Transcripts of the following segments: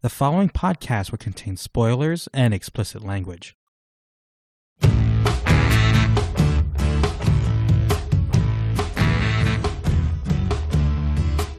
The following podcast will contain spoilers and explicit language.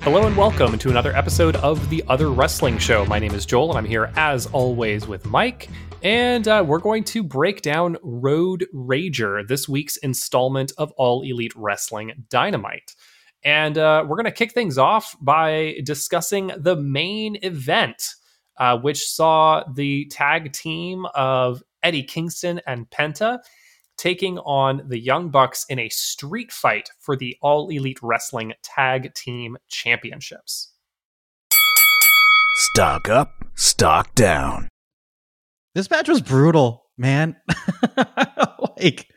Hello and welcome to another episode of the Other Wrestling Show. My name is Joel, and I'm here as always with Mike. And uh, we're going to break down Road Rager, this week's installment of All Elite Wrestling Dynamite. And uh, we're going to kick things off by discussing the main event uh, which saw the tag team of Eddie Kingston and Penta taking on the Young Bucks in a street fight for the All Elite Wrestling Tag Team Championships. Stock up, stock down. This match was brutal, man. like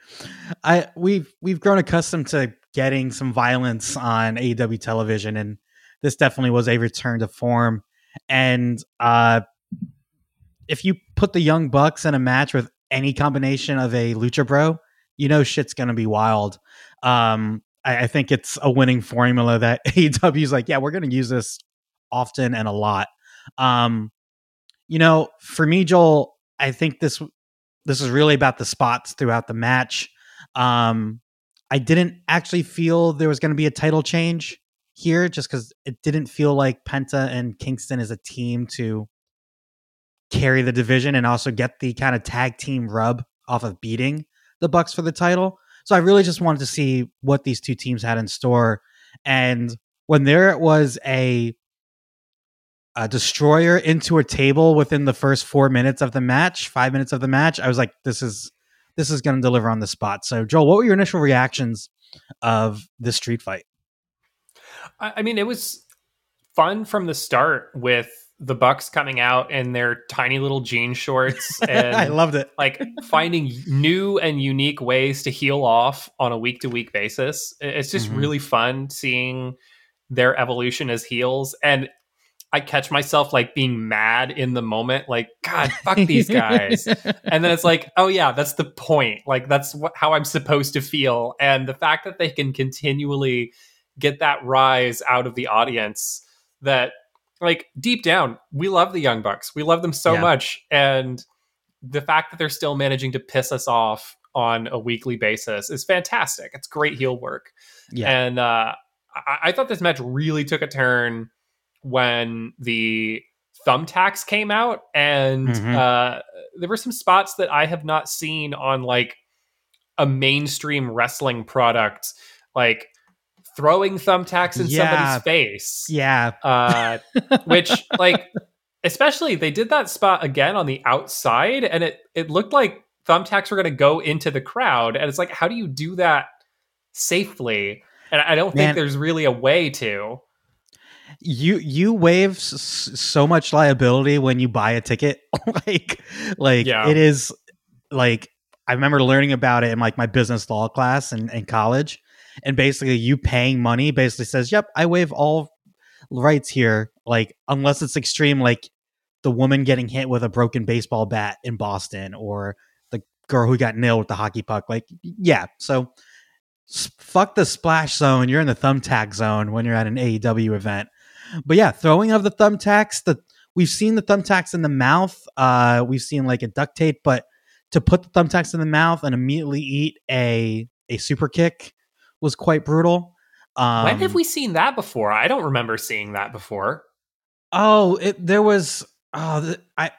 I we've we've grown accustomed to getting some violence on AEW television and this definitely was a return to form. And uh, if you put the Young Bucks in a match with any combination of a Lucha Bro, you know shit's gonna be wild. Um, I, I think it's a winning formula that AEW is like, yeah, we're gonna use this often and a lot. Um, you know, for me, Joel, I think this this is really about the spots throughout the match. Um, I didn't actually feel there was going to be a title change here just because it didn't feel like Penta and Kingston as a team to carry the division and also get the kind of tag team rub off of beating the Bucks for the title. So I really just wanted to see what these two teams had in store. And when there was a a destroyer into a table within the first four minutes of the match, five minutes of the match, I was like, this is this is going to deliver on the spot. So, Joel, what were your initial reactions of this street fight? I mean, it was fun from the start with the Bucks coming out in their tiny little jean shorts and I loved it. like finding new and unique ways to heal off on a week to week basis. It's just mm-hmm. really fun seeing their evolution as heels and I catch myself like being mad in the moment, like God, fuck these guys, and then it's like, oh yeah, that's the point. Like that's what, how I'm supposed to feel, and the fact that they can continually get that rise out of the audience that like deep down we love the young bucks. We love them so yeah. much. And the fact that they're still managing to piss us off on a weekly basis is fantastic. It's great heel work. Yeah. And uh I, I thought this match really took a turn when the thumbtacks came out and mm-hmm. uh there were some spots that i have not seen on like a mainstream wrestling product like throwing thumbtacks in yeah. somebody's face. Yeah. Uh, which, like, especially they did that spot again on the outside, and it it looked like thumbtacks were going to go into the crowd, and it's like, how do you do that safely? And I don't Man. think there's really a way to. You you waive s- so much liability when you buy a ticket, like like yeah. it is like I remember learning about it in like my business law class in, in college and basically you paying money basically says, "Yep, I waive all rights here." Like unless it's extreme, like the woman getting hit with a broken baseball bat in Boston, or the girl who got nailed with the hockey puck. Like, yeah, so fuck the splash zone. You're in the thumbtack zone when you're at an AEW event. But yeah, throwing of the thumbtacks. The we've seen the thumbtacks in the mouth. Uh, we've seen like a duct tape, but to put the thumbtacks in the mouth and immediately eat a a super kick was quite brutal. Um, when have um, we seen that before? I don't remember seeing that before. Oh, it, there was. Oh, I.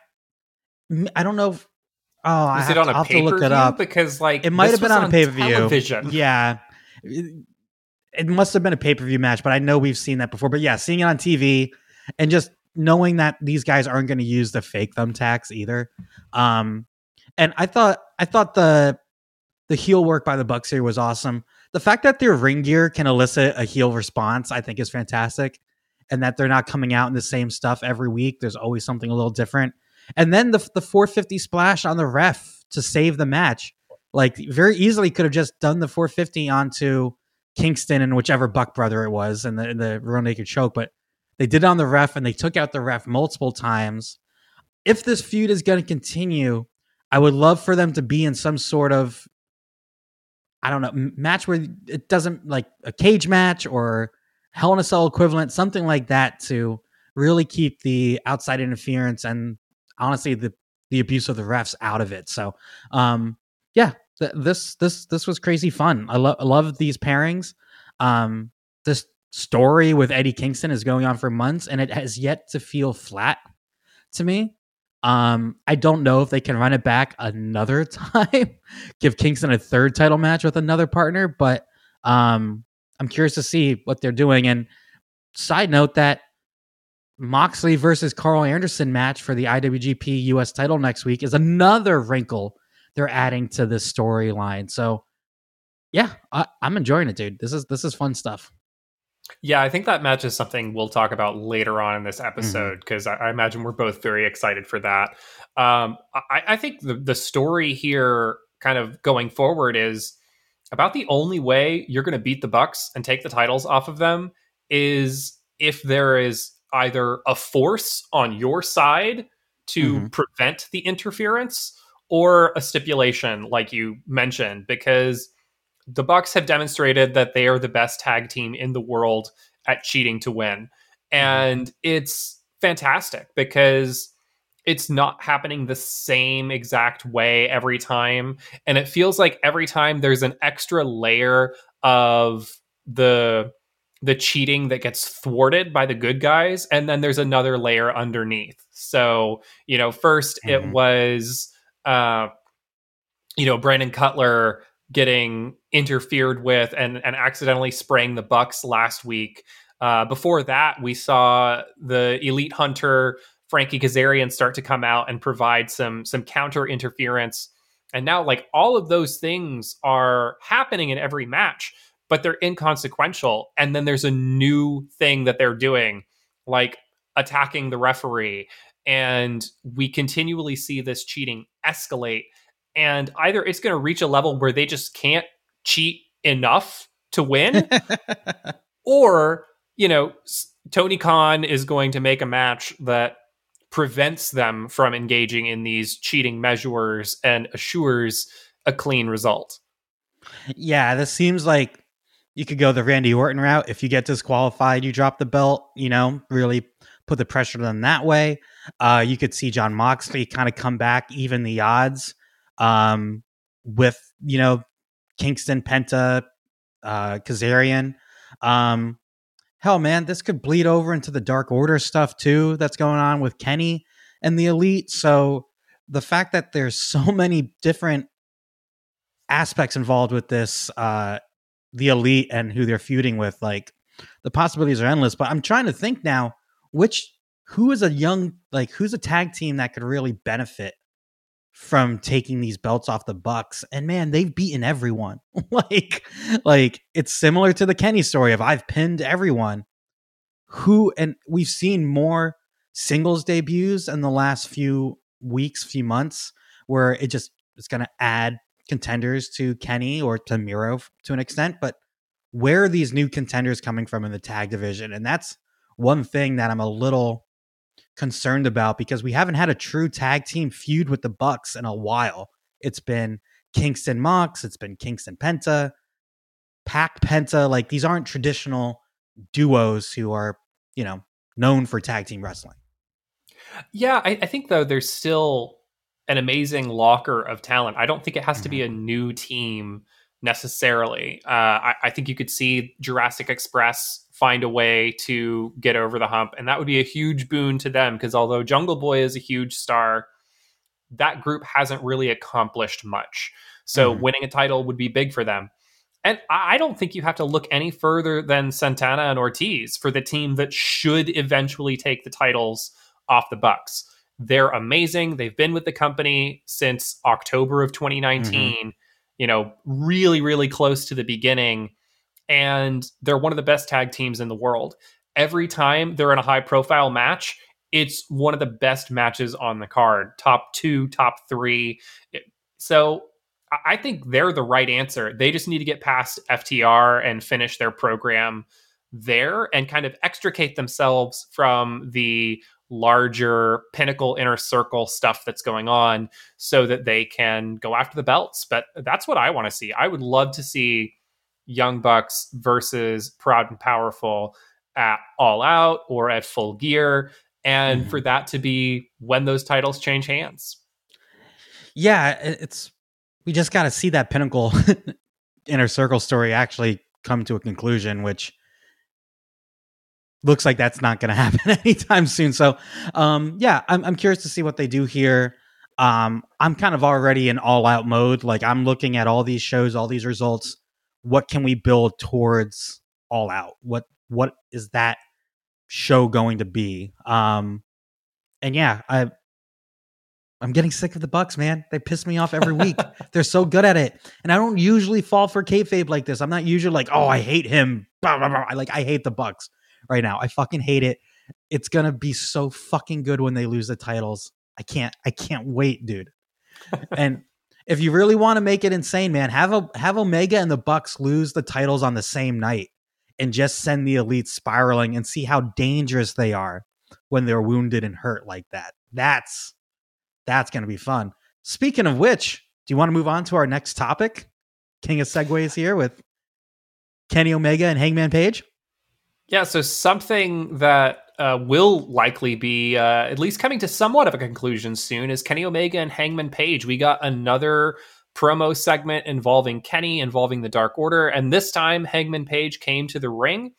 I don't know. If, oh, was I it on to, a pay per view? Because like it might have been on, on a pay per view. Yeah, it, it must have been a pay per view match, but I know we've seen that before. But yeah, seeing it on TV and just knowing that these guys aren't going to use the fake thumbtacks either. Um, and I thought I thought the the heel work by the Bucks here was awesome the fact that their ring gear can elicit a heel response, I think is fantastic. And that they're not coming out in the same stuff every week. There's always something a little different. And then the the 450 splash on the ref to save the match. Like very easily could have just done the 450 onto Kingston and whichever Buck brother it was and the in the rear naked choke, but they did it on the ref and they took out the ref multiple times. If this feud is going to continue, I would love for them to be in some sort of I don't know, match where it doesn't like a cage match or Hell in a Cell equivalent, something like that to really keep the outside interference and honestly the the abuse of the refs out of it. So, um, yeah, th- this this this was crazy fun. I love I love these pairings. Um, this story with Eddie Kingston is going on for months, and it has yet to feel flat to me. Um, I don't know if they can run it back another time, give Kingston a third title match with another partner, but um, I'm curious to see what they're doing. And side note that Moxley versus Karl Anderson match for the IWGP US title next week is another wrinkle they're adding to this storyline. So yeah, I, I'm enjoying it, dude. This is this is fun stuff. Yeah, I think that match is something we'll talk about later on in this episode because mm-hmm. I, I, imagine we're both very excited for that. Um, I, I, think the, the story here, kind of going forward, is about the only way you're going to beat the Bucks and take the titles off of them is if there is either a force on your side to mm-hmm. prevent the interference or a stipulation like you mentioned because the bucks have demonstrated that they are the best tag team in the world at cheating to win. And it's fantastic because it's not happening the same exact way every time. And it feels like every time there's an extra layer of the the cheating that gets thwarted by the good guys and then there's another layer underneath. So you know 1st mm-hmm. it was uh you know brandon cutler getting interfered with and and accidentally spraying the bucks last week uh before that we saw the elite hunter frankie kazarian start to come out and provide some some counter interference and now like all of those things are happening in every match but they're inconsequential. And then there's a new thing that they're doing, like attacking the referee. And we continually see this cheating escalate. And either it's going to reach a level where they just can't cheat enough to win, or, you know, Tony Khan is going to make a match that prevents them from engaging in these cheating measures and assures a clean result. Yeah, this seems like you could go the Randy Orton route. If you get disqualified, you drop the belt, you know, really put the pressure on them that way. Uh, you could see Jon Moxley kind of come back, even the odds um, with, you know, Kingston, Penta, uh, Kazarian. Um, hell, man, this could bleed over into the Dark Order stuff too that's going on with Kenny and the Elite. So the fact that there's so many different aspects involved with this uh, the elite and who they're feuding with. Like the possibilities are endless. But I'm trying to think now which who is a young like who's a tag team that could really benefit from taking these belts off the bucks and man they've beaten everyone like like it's similar to the kenny story of i've pinned everyone who and we've seen more singles debuts in the last few weeks few months where it just it's going to add contenders to Kenny or to Miro to an extent, but where are these new contenders coming from in the tag division? And that's one thing that I'm a little concerned about because we haven't had a true tag team feud with the Bucks in a while. It's been Kingston Mox, it's been Kingston Penta, Pac Penta. Like these aren't traditional duos who are, you know, known for tag team wrestling. Yeah, I, I think though there's still an amazing locker of talent. I don't think it has to be a mm-hmm. new team necessarily. Uh, I, I, think you could see Jurassic Express find a way to get over the hump, and that would be a huge boon to them because although Jungle Boy is a huge star, that group hasn't really accomplished much. So mm-hmm. winning a title would be big for them. And I don't think you have to look any further than Santana and Ortiz for the team that should eventually take the titles off the Bucks. They're amazing. They've been with the company since October of 2019, mm-hmm. you know, really, really close to the beginning. And they're one of the best tag teams in the world. Every time they're in a high profile match, it's one of the best matches on the card top two, top three. So I think they're the right answer. They just need to get past FTR and finish their program there and kind of extricate themselves from the larger pinnacle inner circle stuff that's going on so that they can go after the belts. But that's what I want to see. I would love to see Young Bucks versus Proud and Powerful at All Out or at Full Gear, and mm-hmm. for that to be when those titles change hands. Yeah, it's we just got to see that pinnacle inner circle story actually come to a conclusion, which looks like that's not going to happen anytime soon. So, um, yeah, I'm, I'm curious to see what they do here. Um, I'm kind of already in all out mode. Like I'm looking at all these shows, all these results. What can we build towards all out? What what is that show going to be? Um, and yeah, I I'm getting sick of the Bucks, man. They piss me off every week. They're so good at it, and I don't usually fall for kayfabe like this. I'm not usually like, oh, I hate him. Blah, blah, blah. I like I hate the Bucks right now. I fucking hate it. It's gonna be so fucking good when they lose the titles. I can't I can't wait, dude. and if you really want to make it insane, man, have a have Omega and the Bucks lose the titles on the same night and just send the elite spiraling and see how dangerous they are when they're wounded and hurt like that. That's that's going to be fun. Speaking of which, do you want to move on to our next topic? King of Segways here with Kenny Omega and Hangman Page. Yeah, so something that uh, will likely be uh, at least coming to somewhat of a conclusion soon is Kenny Omega and Hangman Page. We got another promo segment involving Kenny, involving the Dark Order, and this time Hangman Page came to the ring.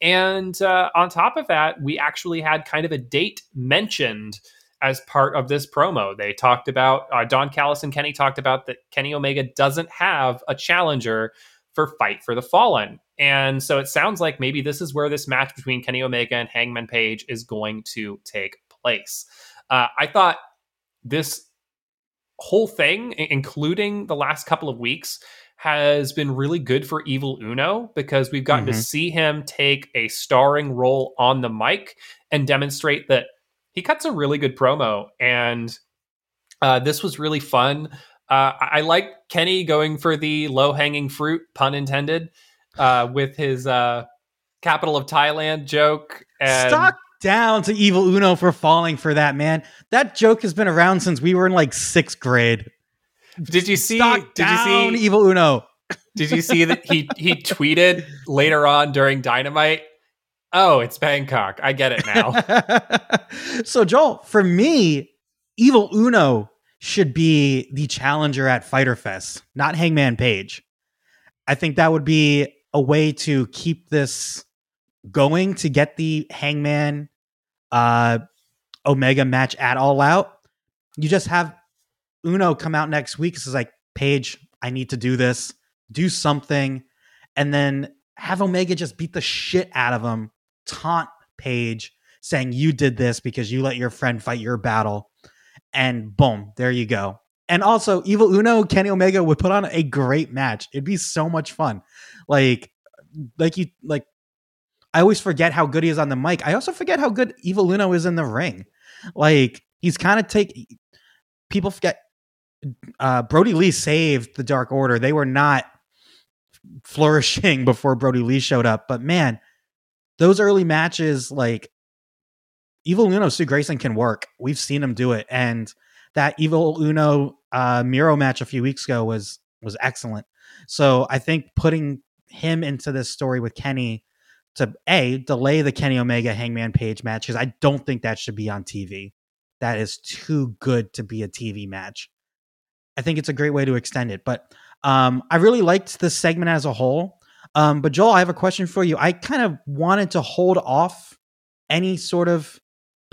And uh, on top of that, we actually had kind of a date mentioned as part of this promo. They talked about uh, Don Callis and Kenny talked about that Kenny Omega doesn't have a challenger for Fight for the Fallen. And so it sounds like maybe this is where this match between Kenny Omega and Hangman Page is going to take place. Uh, I thought this whole thing, including the last couple of weeks, has been really good for Evil Uno because we've gotten mm-hmm. to see him take a starring role on the mic and demonstrate that he cuts a really good promo. And uh, this was really fun. Uh, I like Kenny going for the low hanging fruit, pun intended, uh, with his uh, capital of Thailand joke. And Stock down to Evil Uno for falling for that, man. That joke has been around since we were in like sixth grade. Did you see? Stock did down, you see Evil Uno? Did you see that he he tweeted later on during Dynamite? Oh, it's Bangkok. I get it now. so Joel, for me, Evil Uno should be the challenger at Fyter Fest, not Hangman Page. I think that would be a way to keep this going to get the Hangman uh, Omega match at All Out. You just have Uno come out next week. It's like, Page, I need to do this. Do something. And then have Omega just beat the shit out of him, taunt Page, saying, You did this because you let your friend fight your battle and boom, there you go. And also, Evil Uno, Kenny Omega would put on a great match. It'd be so much fun. Like, like you, like, I always forget how good he is on the mic. I also forget how good Evil Uno is in the ring. Like, he's kind of take people forget. Uh, Brodie Lee saved the Dark Order. They were not flourishing before Brodie Lee showed up, but man, those early matches, like Evil Uno Stu Grayson can work. We've seen him do it, and that Evil Uno uh, Miro match a few weeks ago was was excellent. So I think putting him into this story with Kenny to a delay the Kenny Omega Hangman Page match because I don't think that should be on TV. That is too good to be a TV match. I think it's a great way to extend it, but um, I really liked this segment as a whole. Um, but Joel, I have a question for you. I kind of wanted to hold off any sort of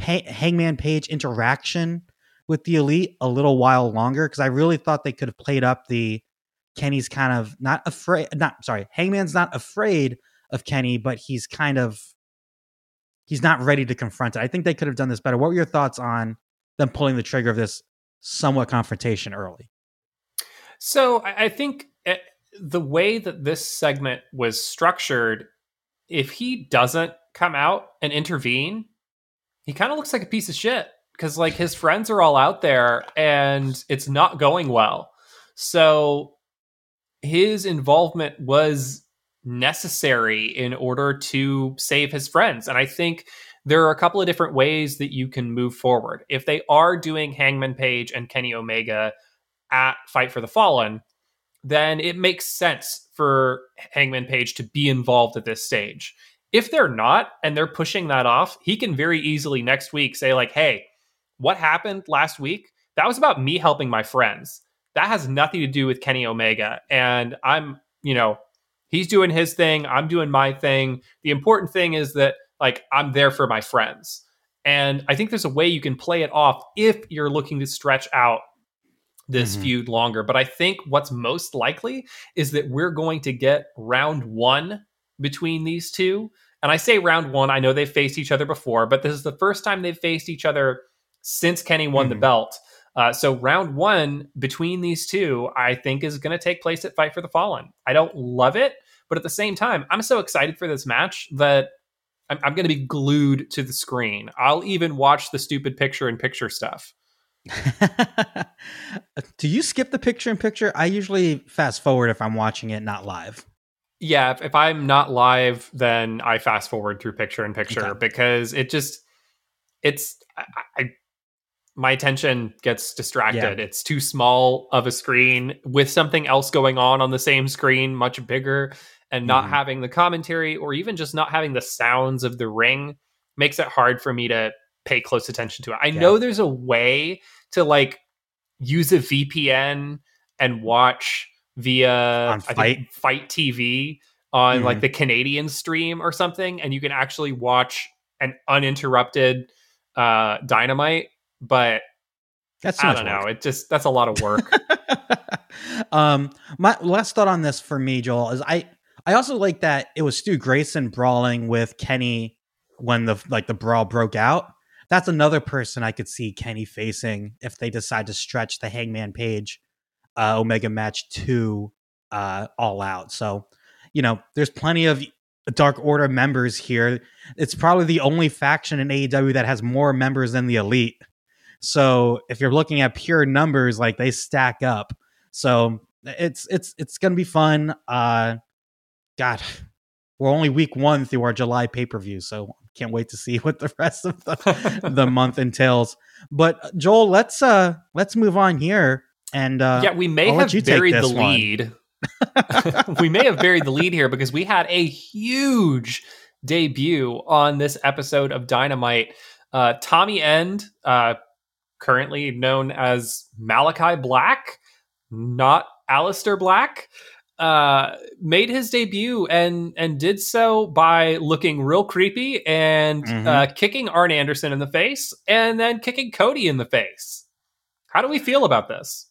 Hangman Page interaction with the Elite a little while longer because I really thought they could have played up the Kenny's kind of not afraid, not sorry, Hangman's not afraid of Kenny, but he's kind of he's not ready to confront it. I think they could have done this better. What were your thoughts on them pulling the trigger of this somewhat confrontation early? So I think eh, the way that this segment was structured, if he doesn't come out and intervene, he kind of looks like a piece of shit because like his friends are all out there and it's not going well. So his involvement was necessary in order to save his friends. And I think there are a couple of different ways that you can move forward. If they are doing Hangman Page and Kenny Omega at Fight for the Fallen, then it makes sense for Hangman Page to be involved at this stage If they're not and they're pushing that off, he can very easily next week say, like, hey, what happened last week? That was about me helping my friends. That has nothing to do with Kenny Omega. And I'm, you know, he's doing his thing. I'm doing my thing. The important thing is that, like, I'm there for my friends. And I think there's a way you can play it off if you're looking to stretch out this mm-hmm. feud longer. But I think what's most likely is that we're going to get round one between these two. And I say round one, I know they've faced each other before, but this is the first time they've faced each other since Kenny won mm-hmm. the belt. Uh, so round one between these two, I think is going to take place at Fight for the Fallen. I don't love it, but at the same time, I'm so excited for this match that I'm, I'm going to be glued to the screen. I'll even watch the stupid picture in picture stuff. Do you skip the picture in picture? I usually fast forward if I'm watching it not live. Yeah, if, if I'm not live, then I fast forward through picture in picture okay. because it just it's I, I my attention gets distracted. Yeah. It's too small of a screen with something else going on on the same screen, much bigger, and not mm-hmm. having the commentary or even just not having the sounds of the ring makes it hard for me to pay close attention to it. I yeah. know there's a way to like use a VPN and watch via on FITE. FITE TV on mm-hmm. like the Canadian stream or something, and you can actually watch an uninterrupted uh, Dynamite. But that's I don't know. It just that's a lot of work. um, my last thought on this for me, Joel, is I I also like that it was Stu Grayson brawling with Kenny when the like the brawl broke out that's another person I could see Kenny facing if they decide to stretch the Hangman Page uh, Omega match to uh, all out. So, you know, there's plenty of Dark Order members here. It's probably the only faction in AEW that has more members than the Elite. So, if you're looking at pure numbers, like they stack up. So, it's it's it's gonna be fun. Uh, God, we're only week one through our July pay per view, so can't wait to see what the rest of the, the month entails. But Joel, let's uh let's move on here. And uh, yeah, we may I'll have buried the lead. we may have buried the lead here because we had a huge debut on this episode of Dynamite. Uh, Tommy End, uh, currently known as Malakai Black, not Aleister Black, uh, made his debut and and did so by looking real creepy and mm-hmm. uh, kicking Arn Anderson in the face and then kicking Cody in the face. How do we feel about this?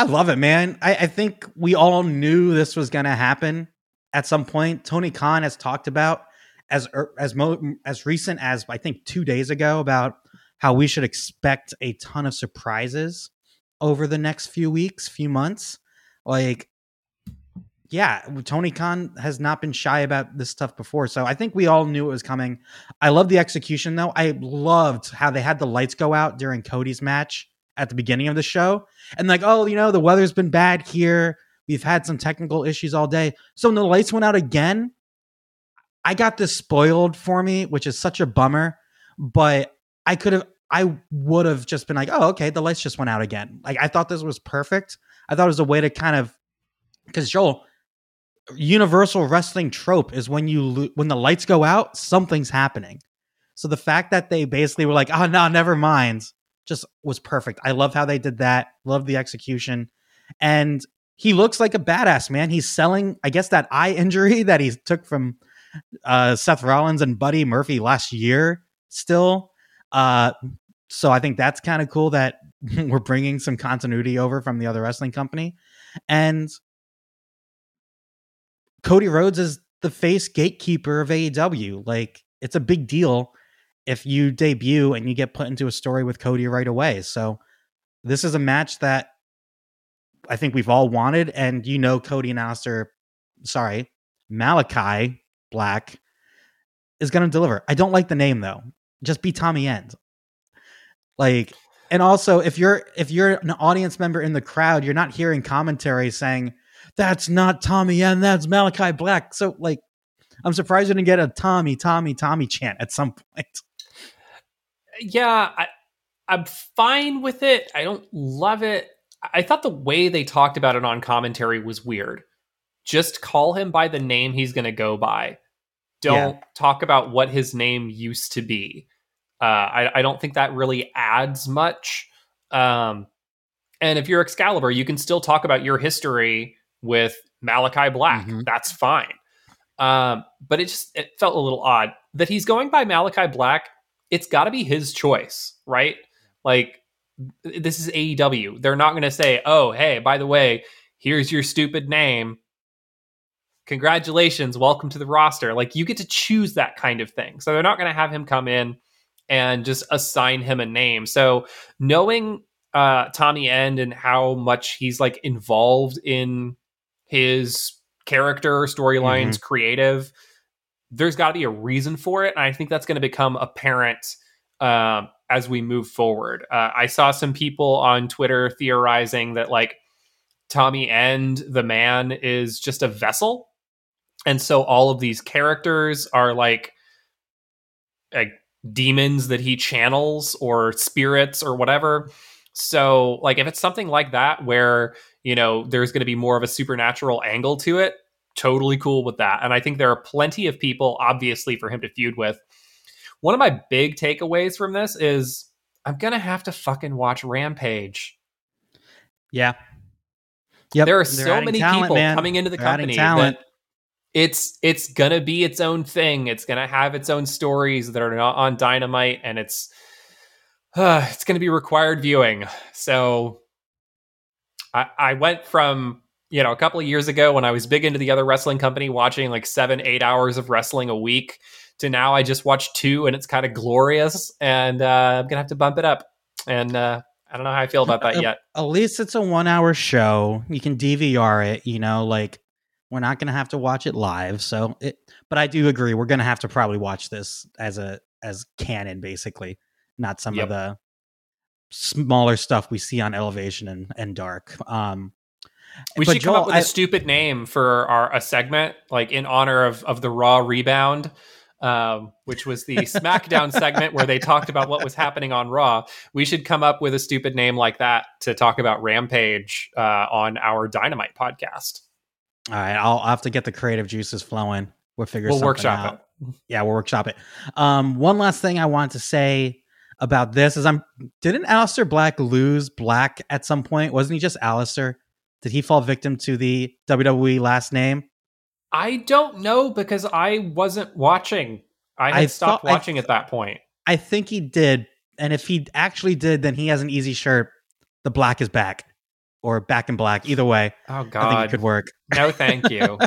I love it, man. I, I think we all knew this was going to happen at some point. Tony Khan has talked about as er, as mo- as recent as I think two days ago about how we should expect a ton of surprises over the next few weeks, few months. Like yeah, Tony Khan has not been shy about this stuff before. So I think we all knew it was coming. I love the execution though. I loved how they had the lights go out during Cody's match at the beginning of the show. And like, oh, you know, the weather's been bad here. We've had some technical issues all day. So when the lights went out again, I got this spoiled for me, which is such a bummer. But I could have I would have just been like, oh, okay, the lights just went out again. Like I thought this was perfect. I thought it was a way to kind of because Joel, universal wrestling trope is when you when the lights go out, something's happening. So the fact that they basically were like, "Oh no, never mind," just was perfect. I love how they did that. Love the execution, and he looks like a badass man. He's selling, I guess, that eye injury that he took from uh, Seth Rollins and Buddy Murphy last year. Still, uh, so I think that's kind of cool that we're bringing some continuity over from the other wrestling company, and Cody Rhodes is the face gatekeeper of AEW. Like it's a big deal if you debut and you get put into a story with Cody right away. So this is a match that I think we've all wanted, and you know Cody and sorry, Malakai Black is going to deliver. I don't like the name though. Just be Tommy End. Like, and also if you're if you're an audience member in the crowd, you're not hearing commentary saying that's not Tommy and that's Malakai Black. So like I'm surprised you didn't get a Tommy, Tommy, Tommy chant at some point. Yeah, I, I'm fine with it. I don't love it. I thought the way they talked about it on commentary was weird. Just call him by the name he's going to go by. don't yeah. talk about what his name used to be. Uh, I, I, don't think that really adds much. Um, and if you're Excalibur, you can still talk about your history with Malakai Black. Mm-hmm. That's fine. Um, but it just it felt a little odd that he's going by Malakai Black. It's got to be his choice, right? Like this is AEW. They're not going to say, "Oh, hey, by the way, here's your stupid name. Congratulations, welcome to the roster." Like you get to choose that kind of thing. So they're not going to have him come in and just assign him a name. So knowing uh, Tommy End and how much he's like involved in his character, storylines, mm-hmm. creative, there's got to be a reason for it. And I think that's going to become apparent uh, as we move forward. Uh, I saw some people on Twitter theorizing that like Tommy End, the man, is just a vessel. And so all of these characters are like, like demons that he channels or spirits or whatever. So, like, if it's something like that where, you know, there's going to be more of a supernatural angle to it, totally cool with that. And I think there are plenty of people, obviously, for him to feud with. One of my big takeaways from this is I'm going to have to fucking watch Rampage. Yeah. Yep. There are They're so many talent, people man. coming into the They're company that it's it's gonna be its own thing. It's gonna have its own stories that are not on Dynamite, and it's uh, it's gonna be required viewing. So I, I went from you know a couple of years ago when I was big into the other wrestling company, watching like seven eight hours of wrestling a week, to now I just watch two, and it's kind of glorious. And uh, I'm gonna have to bump it up. And uh, I don't know how I feel about that yet. At least it's a one hour show. You can DVR it, you know, like we're not going to have to watch it live. So it, but I do agree we're going to have to probably watch this as a as canon, basically, not some yep. of the smaller stuff we see on Elevation and and Dark. Um, we should Joel, come up with I, a stupid name for our a segment, like in honor of of the Raw rebound. Um, which was the SmackDown segment where they talked about what was happening on Raw. We should come up with a stupid name like that to talk about Rampage uh, on our Dynamite podcast. All right, I'll, I'll have to get the creative juices flowing. We'll figure we'll workshop out. it. Yeah, we'll workshop it. Um, one last thing I want to say about this is I'm didn't Aleister Black lose Black at some point? Wasn't he just Aleister? Did he fall victim to the WWE last name? I don't know because I wasn't watching. I had I stopped thought, watching th- at that point. I think he did, and if he actually did, then he has an easy shirt. The black is back or Back in Black. Either way, oh god, I think it could work. No, thank you.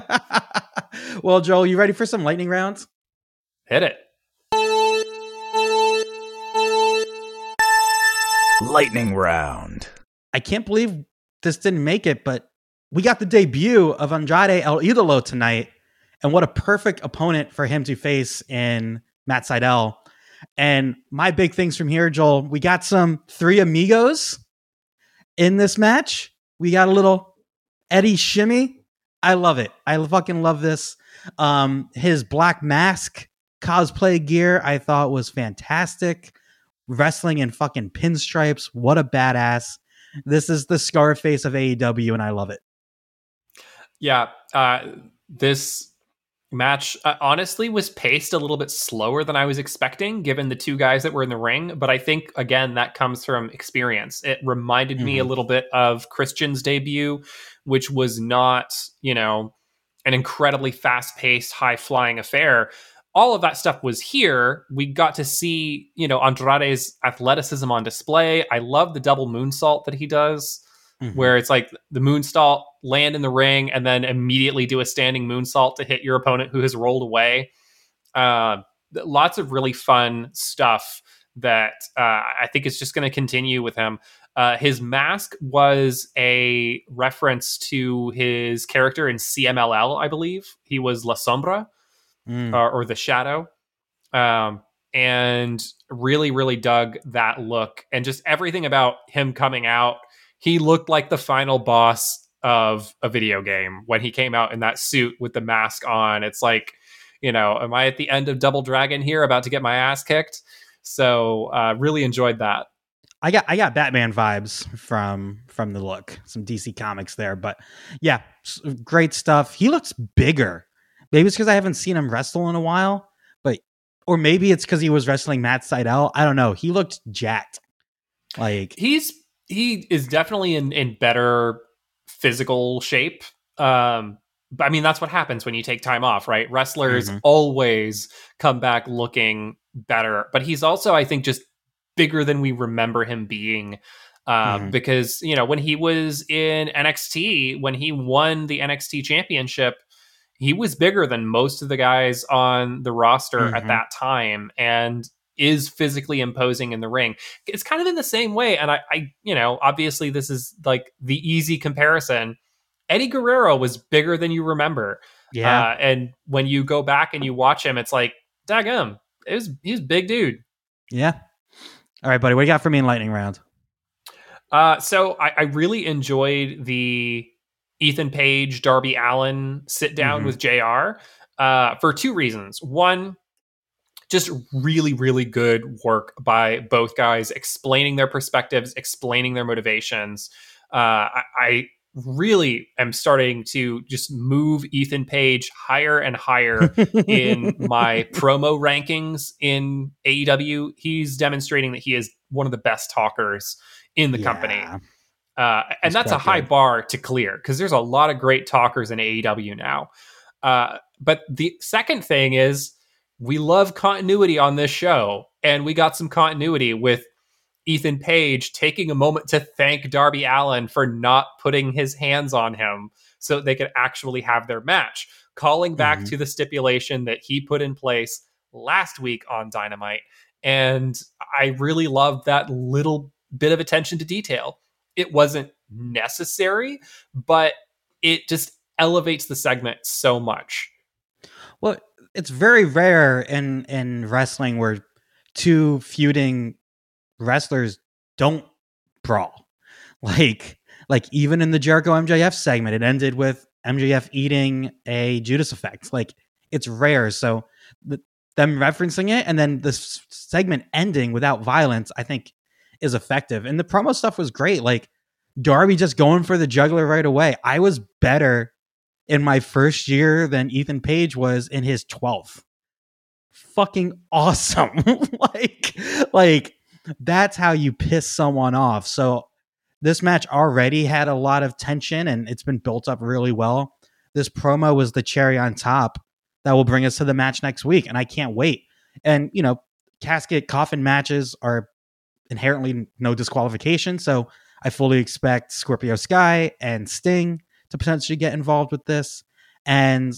well, Joel, you ready for some lightning rounds? Hit it. Lightning round. I can't believe this didn't make it, but we got the debut of Andrade El Idolo tonight, and what a perfect opponent for him to face in Matt Sydal. And my big things from here, Joel, we got some three amigos in this match. We got a little Eddie shimmy. I love it. I fucking love this. Um, his black mask cosplay gear I thought was fantastic. Wrestling in fucking pinstripes. What a badass. This is the Scarface of AEW, and I love it. Yeah. Uh, this match uh, honestly was paced a little bit slower than I was expecting, given the two guys that were in the ring. But I think again that comes from experience. It reminded mm-hmm. me a mm-hmm. little bit of Christian's debut, which was not you know an incredibly fast paced, high flying affair. All of that stuff was here. We got to see, you know, Andrade's athleticism on display. I love the double moonsault that he does mm-hmm. where it's like the moonsault, land in the ring, and then immediately do a standing moonsault to hit your opponent who has rolled away. Uh, lots of really fun stuff that uh, I think is just going to continue with him. Uh, his mask was a reference to his character in CMLL, I believe. He was La Sombra mm. uh, or the Shadow. Um, and really, really dug that look and just everything about him coming out he looked like the final boss of a video game when he came out in that suit with the mask on. It's like, you know, am I at the end of Double Dragon here, about to get my ass kicked? So, uh, really enjoyed that. I got I got Batman vibes from from the look, some DC comics there, but yeah, great stuff. He looks bigger. Maybe it's because I haven't seen him wrestle in a while, but or maybe it's because he was wrestling Matt Sydal. I don't know. He looked jacked. Like he's he is definitely in in better physical shape. Um, but I mean that's what happens when you take time off, right? Wrestlers Mhm. always come back looking better, but he's also I think just bigger than we remember him being. Uh, Mhm. Because you know when he was in NXT, when he won the NXT championship, he was bigger than most of the guys on the roster at Mhm. that time, and is physically imposing in the ring. It's kind of in the same way, and I, I you know, obviously this is like the easy comparison. Eddie Guerrero was bigger than you remember. yeah, Uh, and when you go back and you watch him, it's like, daggum, it was he's big dude. yeah. All right, buddy. What do you got for me in lightning round? Uh, so I, I really enjoyed the Ethan Page, Darby Allin sit down Mhm. with JR uh, for two reasons. One, just really, really good work by both guys explaining their perspectives, explaining their motivations. Uh, I, I really am starting to just move Ethan Page higher and higher in my promo rankings in AEW. He's demonstrating that he is one of the best talkers in the company. Uh, and He's that's a high bar to clear because there's a lot of great talkers in AEW now. Uh, but the second thing is we love continuity on this show, and we got some continuity with Ethan Page taking a moment to thank Darby Allin for not putting his hands on him so they could actually have their match, calling back Mhm. to the stipulation that he put in place last week on Dynamite. And I really loved that little bit of attention to detail. It wasn't necessary, but it just elevates the segment so much. Well, it's very rare in in wrestling where two feuding wrestlers don't brawl. Like like even in the Jericho MJF segment, it ended with MJF eating a Judas effect. Like it's rare. So the, them referencing it and then this segment ending without violence, I think is effective. And the promo stuff was great. Like Darby just going for the juggler right away. I was better in my first year than Ethan Page was in his 12th. Fucking awesome. like like that's how you piss someone off. So this match already had a lot of tension and it's been built up really well. This promo was the cherry on top that will bring us to the match next week and I can't wait. And you know, casket coffin matches are inherently no disqualification, so I fully expect Scorpio Sky and Sting to potentially get involved with this. And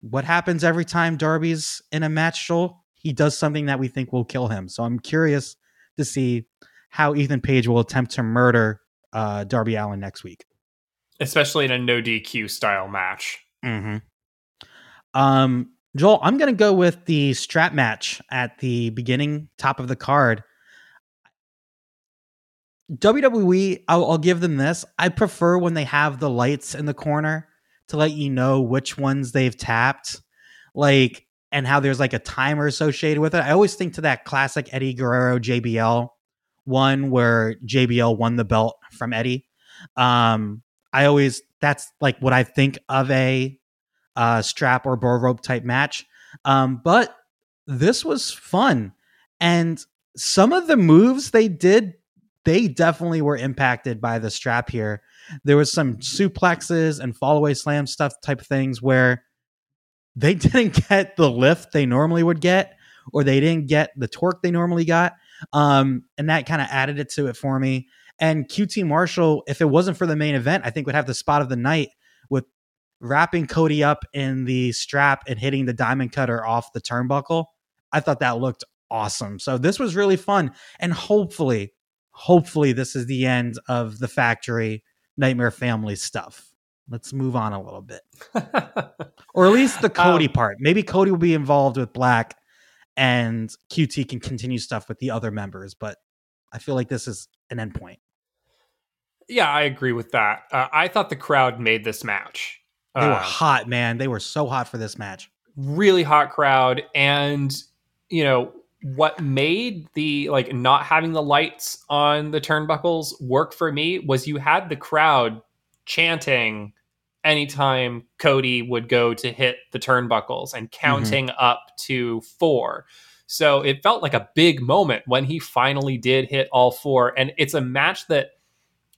what happens every time Darby's in a match, Joel? He does something that we think will kill him. So I'm curious to see how Ethan Page will attempt to murder uh, Darby Allin next week. Especially in a no DQ style match. Mm-hmm. Um, Joel, I'm going to go with the strap match at the beginning, top of the card. WWE, I'll, I'll give them this. I prefer when they have the lights in the corner to let you know which ones they've tapped, like, and how there's like a timer associated with it. I always think to that classic Eddie Guerrero JBL one where JBL won the belt from Eddie. Um, I always that's like what I think of a uh, strap or bull rope type match. Um, but this was fun, and some of the moves they did, they definitely were impacted by the strap here. There was some suplexes and fallaway slam stuff type things where they didn't get the lift they normally would get, or they didn't get the torque they normally got. Um, and that kind of added it to it for me. And QT Marshall, if it wasn't for the main event, I think would have the spot of the night with wrapping Cody up in the strap and hitting the diamond cutter off the turnbuckle. I thought that looked awesome. So this was really fun. And hopefully, hopefully, this is the end of the factory Nightmare Family stuff. Let's move on a little bit. Or at least the Cody Um, part. Maybe Cody will be involved with Black and QT can continue stuff with the other members, but I feel like this is an endpoint. yeah, I agree with that. Uh, I thought the crowd made this match. They were Uh, hot, man. They were so hot for this match. really hot crowd and you know what made the like not having the lights on the turnbuckles work for me was you had the crowd chanting anytime Cody would go to hit the turnbuckles and counting up to four. So it felt like a big moment when he finally did hit all four. And it's a match that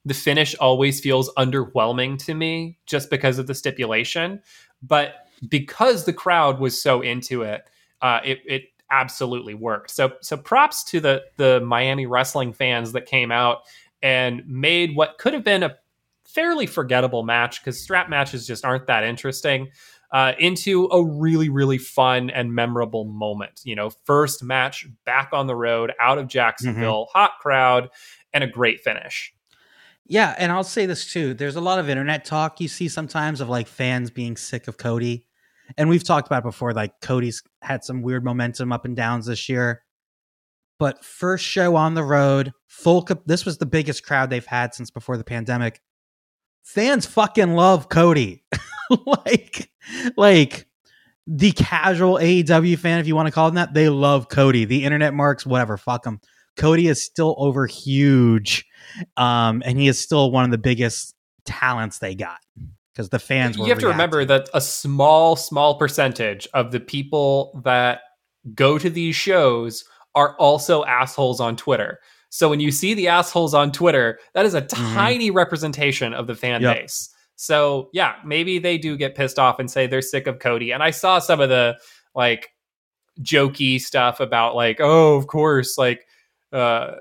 the finish always feels underwhelming to me just because of the stipulation. But because the crowd was so into it, uh, it, it absolutely worked. So so props to the the Miami wrestling fans that came out and made what could have been a fairly forgettable match because strap matches just aren't that interesting. Uh, into a really, really fun and memorable moment. You know, first match back on the road out of Jacksonville, mm-hmm. hot crowd, and a great finish. Yeah, and I'll say this too. There's a lot of internet talk you see sometimes of like fans being sick of Cody. And we've talked about before, like Cody's had some weird momentum up and downs this year. But first show on the road, full. This was the biggest crowd they've had since before the pandemic. Fans fucking love Cody. like, like the casual AEW fan, if you want to call them that, they love Cody. The internet marks, whatever, fuck them. Cody is still over huge, um, and he is still one of the biggest talents they got because the fans. you have to remember that a small, small percentage of the people that go to these shows are also assholes on Twitter. So when you see the assholes on Twitter, that is a mm-hmm. tiny representation of the fan yep. base. So yeah, maybe they do get pissed off and say they're sick of Cody. And I saw some of the like jokey stuff about like, oh, of course, like uh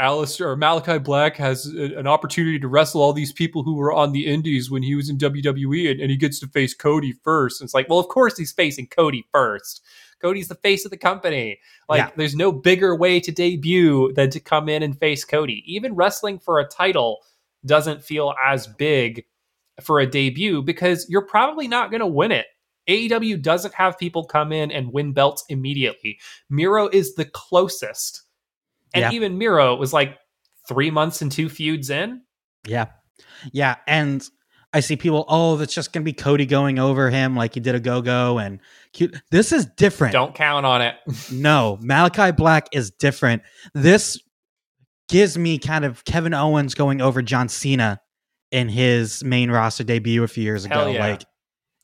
Aleister or Malakai Black has a, an opportunity to wrestle all these people who were on the indies when he was in WWE and, and he gets to face Cody first. And it's like, well, of course he's facing Cody first. Cody's the face of the company. Like, yeah. there's no bigger way to debut than to come in and face Cody. Even wrestling for a title doesn't feel as big for a debut because you're probably not going to win it. AEW doesn't have people come in and win belts immediately. Miro is the closest. And yeah. even Miro was like three months and two feuds in. Yeah. Yeah. And I see people, oh, that's just going to be Cody going over him like he did a go go. And cute. this is different. Don't count on it. no, Malakai Black is different. This gives me kind of Kevin Owens going over John Cena in his main roster debut a few years Hell ago. Yeah. Like,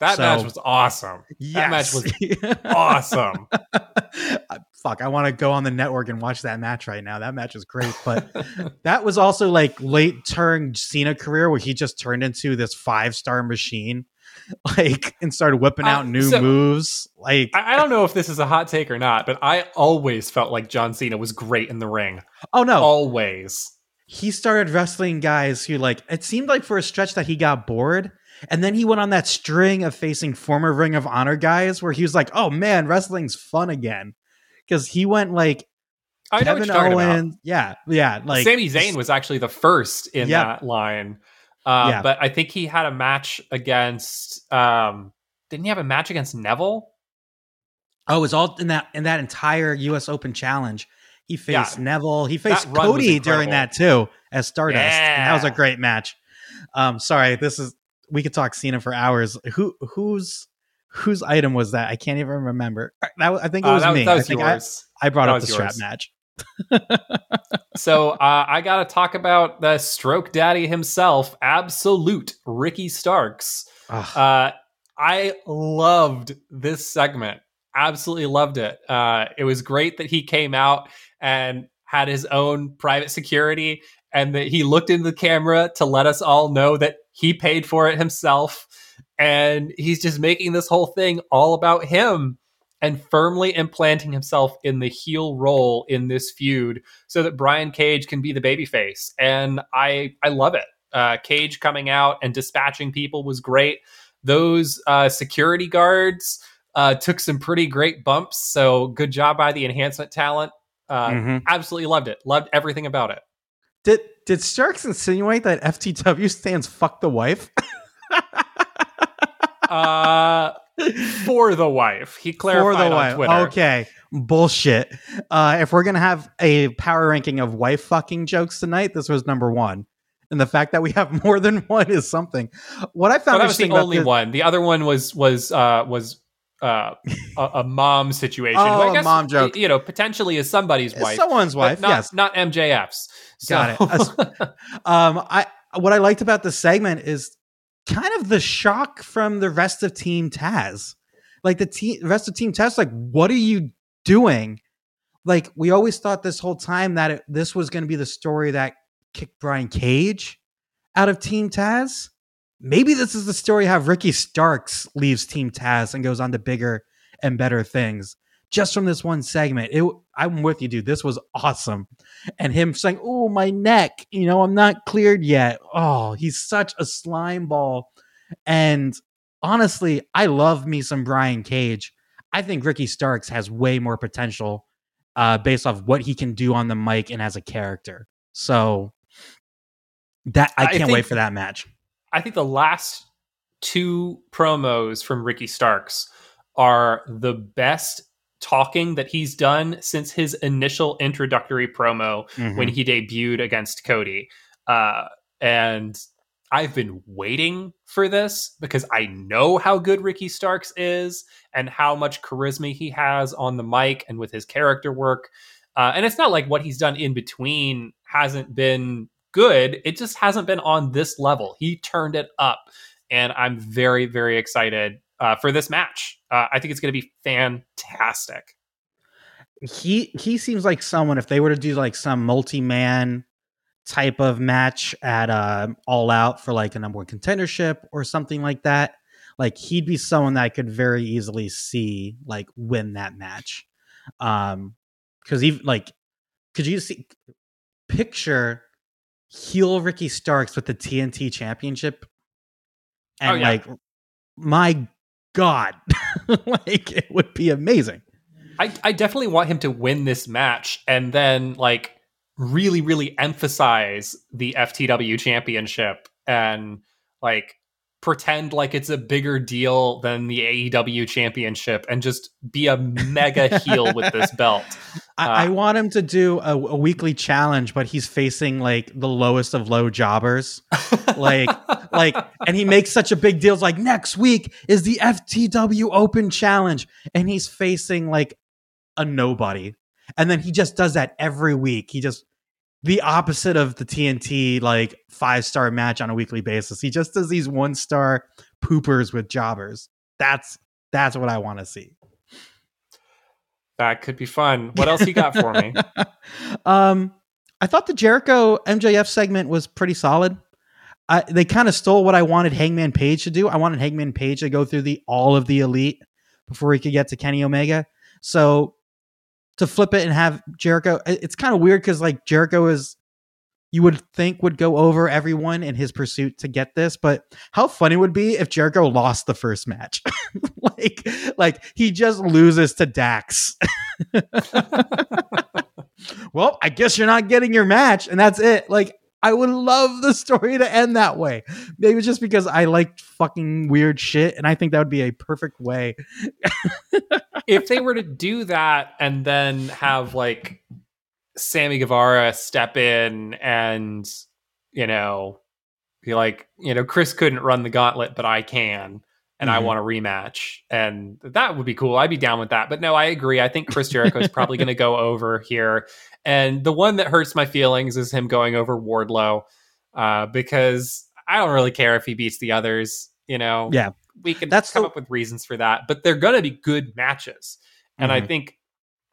that so, match was awesome. Yes. That match was awesome. Fuck, I want to go on the network and watch that match right now. That match is great. But that was also like late turn Cena career where he just turned into this five star machine, like and started whipping out uh, new so, moves. Like I, I don't know if this is a hot take or not, but I always felt like John Cena was great in the ring. Oh no, always. He started wrestling guys who like it seemed like for a stretch that he got bored and then he went on that string of facing former Ring of Honor guys where he was like, "Oh man, wrestling's fun again," because he went like I Kevin Owens, yeah, yeah, like Sami Zayn was actually the first in yeah. that line. Uh, yeah. But I think he had a match against. Um, didn't he have a match against Neville? Oh, it was all in that in that entire U.S. Open challenge. He faced yeah. Neville. He faced Cody during that too as Stardust. Yeah. And that was a great match. Um, sorry, this is we could talk Cena for hours. Who whose whose item was that? I can't even remember. Uh, that, I think it uh, was uh, that, me. That was I yours. I, I brought that up the yours. strap match. so uh, I got to talk about the stroke daddy himself, absolute Ricky Starks. Uh, I loved this segment. Absolutely loved it. Uh, it was great that he came out and had his own private security and that he looked into the camera to let us all know that he paid for it himself and he's just making this whole thing all about him and firmly implanting himself in the heel role in this feud so that Brian Cage can be the babyface and I I love it. Uh, Cage coming out and dispatching people was great. Those uh, security guards uh, took some pretty great bumps, so good job by the enhancement talent. Uh, mm-hmm. Absolutely loved it. Loved everything about it. Did did Starks insinuate that FTW stands fuck the wife? uh for the wife. He clarified for the wife. Twitter. Okay. Bullshit. Uh, if we're gonna have a power ranking of wife fucking jokes tonight, this was number one. And the fact that we have more than one is something. What I found well, that was the only this- one. The other one was was uh, was uh, a, a, mom situation. oh, guess, a mom joke. You know, potentially is somebody's wife, someone's wife. Not, yes, not MJF's. So. Got it. um, I what I liked about the segment is kind of the shock from the rest of Team Taz. Like the team, the rest of Team Taz, like, what are you doing? Like we always thought this whole time that it, this was going to be the story that kicked Brian Cage out of Team Taz. Maybe this is the story how Ricky Starks leaves Team Taz and goes on to bigger and better things just from this one segment. It, I'm with you, dude. This was awesome. And him saying, "Oh, my neck, you know, I'm not cleared yet." Oh, he's such a slime ball. And honestly, I love me some Brian Cage. I think Ricky Starks has way more potential uh, based off what he can do on the mic and as a character. So that I can't I think, wait for that match. I think the last two promos from Ricky Starks are the best talking that he's done since his initial introductory promo mm-hmm. when he debuted against Cody. Uh, and I've been waiting for this because I know how good Ricky Starks is and how much charisma he has on the mic and with his character work. Uh, and it's not like what he's done in between hasn't been good. It just hasn't been on this level. He turned it up. And I'm very, very excited uh, for this match. Uh, I think it's going to be fantastic. He he seems like someone if they were to do like some multi man type of match at uh, All Out for like a number one contendership or something like that. Like he'd be someone that I could very easily see like win that match. Um, because even like, could you see picture heel Ricky Starks with the TNT Championship, and oh, yeah. like, my God, like it would be amazing. I, I definitely want him to win this match and then like really, really emphasize the FTW championship and like pretend like it's a bigger deal than the AEW championship and just be a mega heel with this belt. I, uh, I, want him to do a, a, weekly challenge, but he's facing like the lowest of low jobbers. like, like, and he makes such a big deal. It's like next week is the FTW Open Challenge, and he's facing like a nobody. And then he just does that every week. He just the opposite of the TNT like five star match on a weekly basis. He just does these one star poopers with jobbers. That's that's what I want to see. That could be fun. What else you got for me? um, I thought the Jericho MJF segment was pretty solid. I, they kind of stole what I wanted Hangman Page to do. I wanted Hangman Page to go through the all of the elite before he could get to Kenny Omega. So to flip it and have Jericho. It's kind of weird because like Jericho is, you would think would go over everyone in his pursuit to get this, but how funny would be if Jericho lost the first match, like like he just loses to Dax. well, I guess you're not getting your match, and that's it. Like I would love the story to end that way. Maybe just because I liked fucking weird shit, and I think that would be a perfect way if they were to do that and then have like Sammy Guevara step in and you know be like, you know, Chris couldn't run the gauntlet, but I can, and mm-hmm. I want a rematch, and that would be cool. I'd be down with that. But no, I agree. I think Chris Jericho is probably going to go over here, and the one that hurts my feelings is him going over Wardlow, uh, because I don't really care if he beats the others. You know, yeah, we can that's come the- up with reasons for that, but they're going to be good matches. And mm-hmm. I think,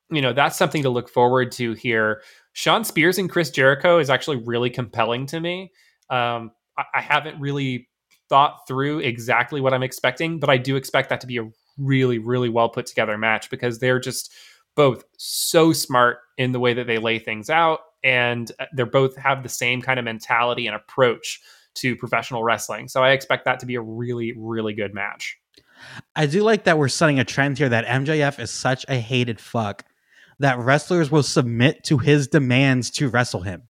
you know, that's something to look forward to here. Shawn Spears and Chris Jericho is actually really compelling to me. Um, I, I haven't really thought through exactly what I'm expecting, but I do expect that to be a really, really well put together match because they're just both so smart in the way that they lay things out. And uh, they're both have the same kind of mentality and approach to professional wrestling. So I expect that to be a really, really good match. I do like that we're setting a trend here that MJF is such a hated fuck that wrestlers will submit to his demands to wrestle him.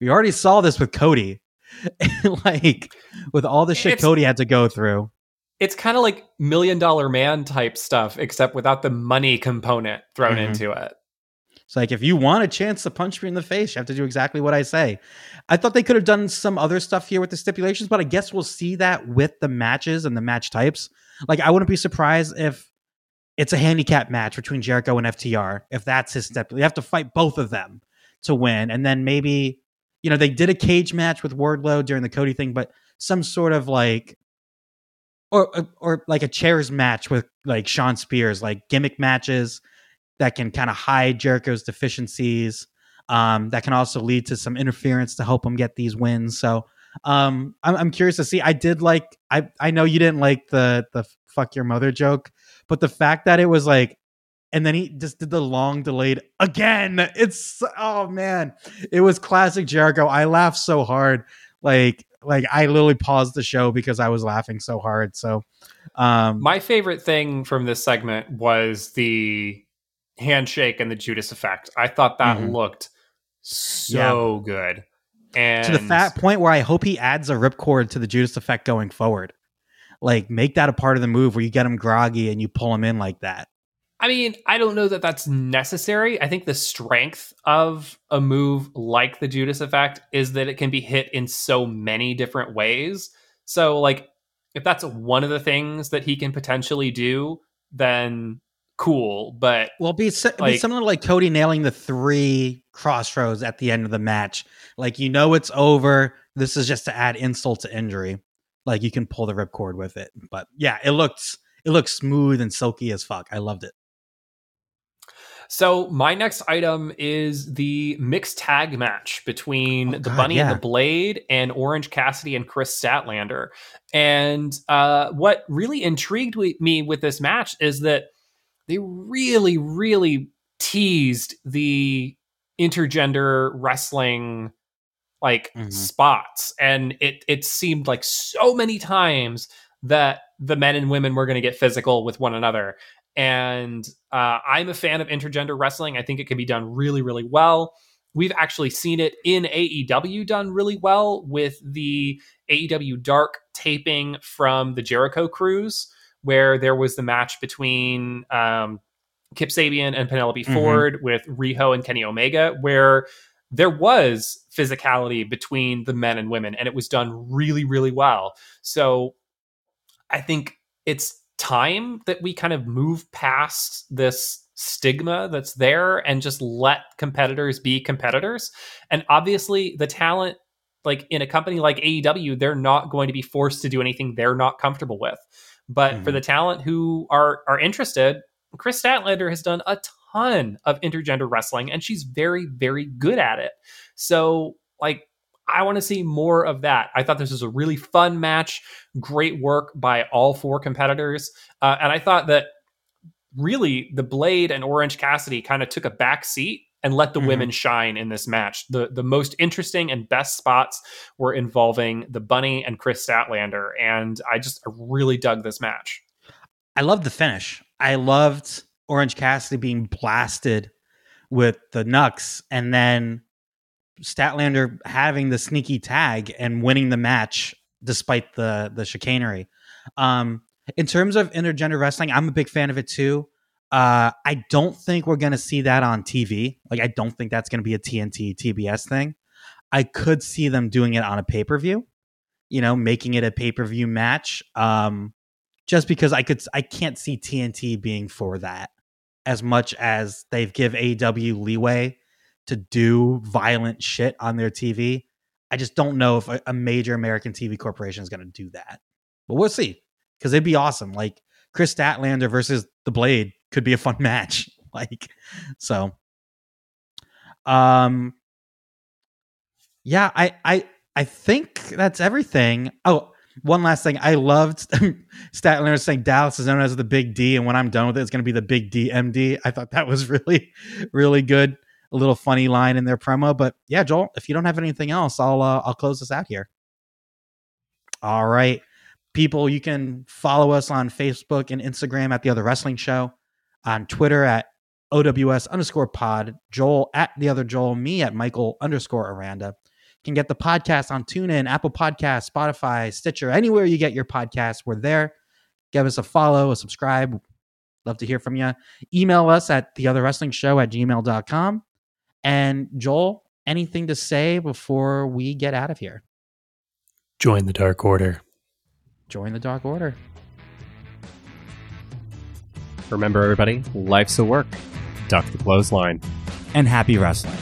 We already saw this with Cody. like with all the shit it's, Cody had to go through. It's kind of like million dollar man type stuff, except without the money component thrown mm-hmm. into it. It's like if you want a chance to punch me in the face, you have to do exactly what I say. I thought they could have done some other stuff here with the stipulations, but I guess we'll see that with the matches and the match types. Like I wouldn't be surprised if it's a handicap match between Jericho and FTR. If that's his step, you have to fight both of them to win, and then maybe you know they did a cage match with Wardlow during the Cody thing, but some sort of like or or like a chairs match with like Shawn Spears, like gimmick matches that can kind of hide Jericho's deficiencies. Um, that can also lead to some interference to help him get these wins. So um, I'm, I'm curious to see. I did like. I I know you didn't like the the fuck your mother joke, but the fact that it was like, and then he just did the long delayed again. It's oh man, it was classic Jericho. I laughed so hard, like like I literally paused the show because I was laughing so hard. So, um, my favorite thing from this segment was the handshake and the Judas effect. I thought that mm-hmm. looked so yeah. good. And to the fat point where I hope he adds a ripcord to the Judas effect going forward. Like make that a part of the move where you get him groggy and you pull him in like that. I mean, I don't know that that's necessary. I think the strength of a move like the Judas effect is that it can be hit in so many different ways. So, like, if that's one of the things that he can potentially do, then cool. But well, be, like, be similar like Cody nailing the three Cross Rhodes at the end of the match. Like, you know, it's over. This is just to add insult to injury. Like, you can pull the ripcord with it. But yeah, it looks it looks smooth and silky as fuck. I loved it. So my next item is the mixed tag match between oh, the God, Bunny yeah. and the Blade and Orange Cassidy and Kris Statlander. And uh, what really intrigued me with this match is that they really, really teased the intergender wrestling like mm-hmm. spots, and it it seemed like so many times that the men and women were going to get physical with one another and uh, I'm a fan of intergender wrestling. I think it can be done really, really well. We've actually seen it in AEW done really well with the AEW Dark taping from the Jericho Cruise, where there was the match between um, Kip Sabian and Penelope mm-hmm. Ford with Riho and Kenny Omega, where there was physicality between the men and women, and it was done really, really well. So I think it's time that we kind of move past this stigma that's there and just let competitors be competitors. And obviously, the talent, like in a company like AEW, they're not going to be forced to do anything they're not comfortable with. But mm-hmm. for the talent who are are interested, Kris Statlander has done a ton of intergender wrestling, and she's very, very good at it. So, like, I want to see more of that. I thought this was a really fun match. Great work by all four competitors. Uh, and I thought that really the Blade and Orange Cassidy kind of took a back seat and let the mm-hmm. women shine in this match. The the most interesting and best spots were involving the Bunny and Kris Statlander, and I just really dug this match. I loved the finish. I loved Orange Cassidy being blasted with the Nux, and then Statlander having the sneaky tag and winning the match despite the the chicanery. Um, in terms of intergender wrestling, I'm a big fan of it too. Uh, I don't think we're going to see that on TV. Like, I don't think that's going to be a TNT TBS thing. I could see them doing it on a pay per view. You know, making it a pay per view match. Um, just because I could, I can't see TNT being for that as much as they've give AEW leeway to do violent shit on their TV. I just don't know if a, a major American TV corporation is going to do that. But we'll see because it'd be awesome. Like Kris Statlander versus the Blade could be a fun match. Like so. Um. Yeah, I I I think that's everything. Oh, one last thing. I loved Statlander saying Dallas is known as the Big D, and when I'm done with it, it's going to be the Big DMD. I thought that was really, really good a little funny line in their promo. But yeah, Joel, if you don't have anything else, I'll uh, I'll close this out here. All right, people, you can follow us on Facebook and Instagram at the Other Wrestling Show, on Twitter at OWS underscore pod, Joel at the other Joel, me at Michael underscore Aranda. You can get the podcast on TuneIn, Apple Podcast, Spotify, Stitcher, anywhere you get your podcast. We're there. Give us a follow, a subscribe. Love to hear from you. Email us at the other wrestling show at gmail.com. And Joel, anything to say before we get out of here? Join the Dark Order. Join the Dark Order. Remember, everybody, life's a work. Duck the clothesline. And happy wrestling.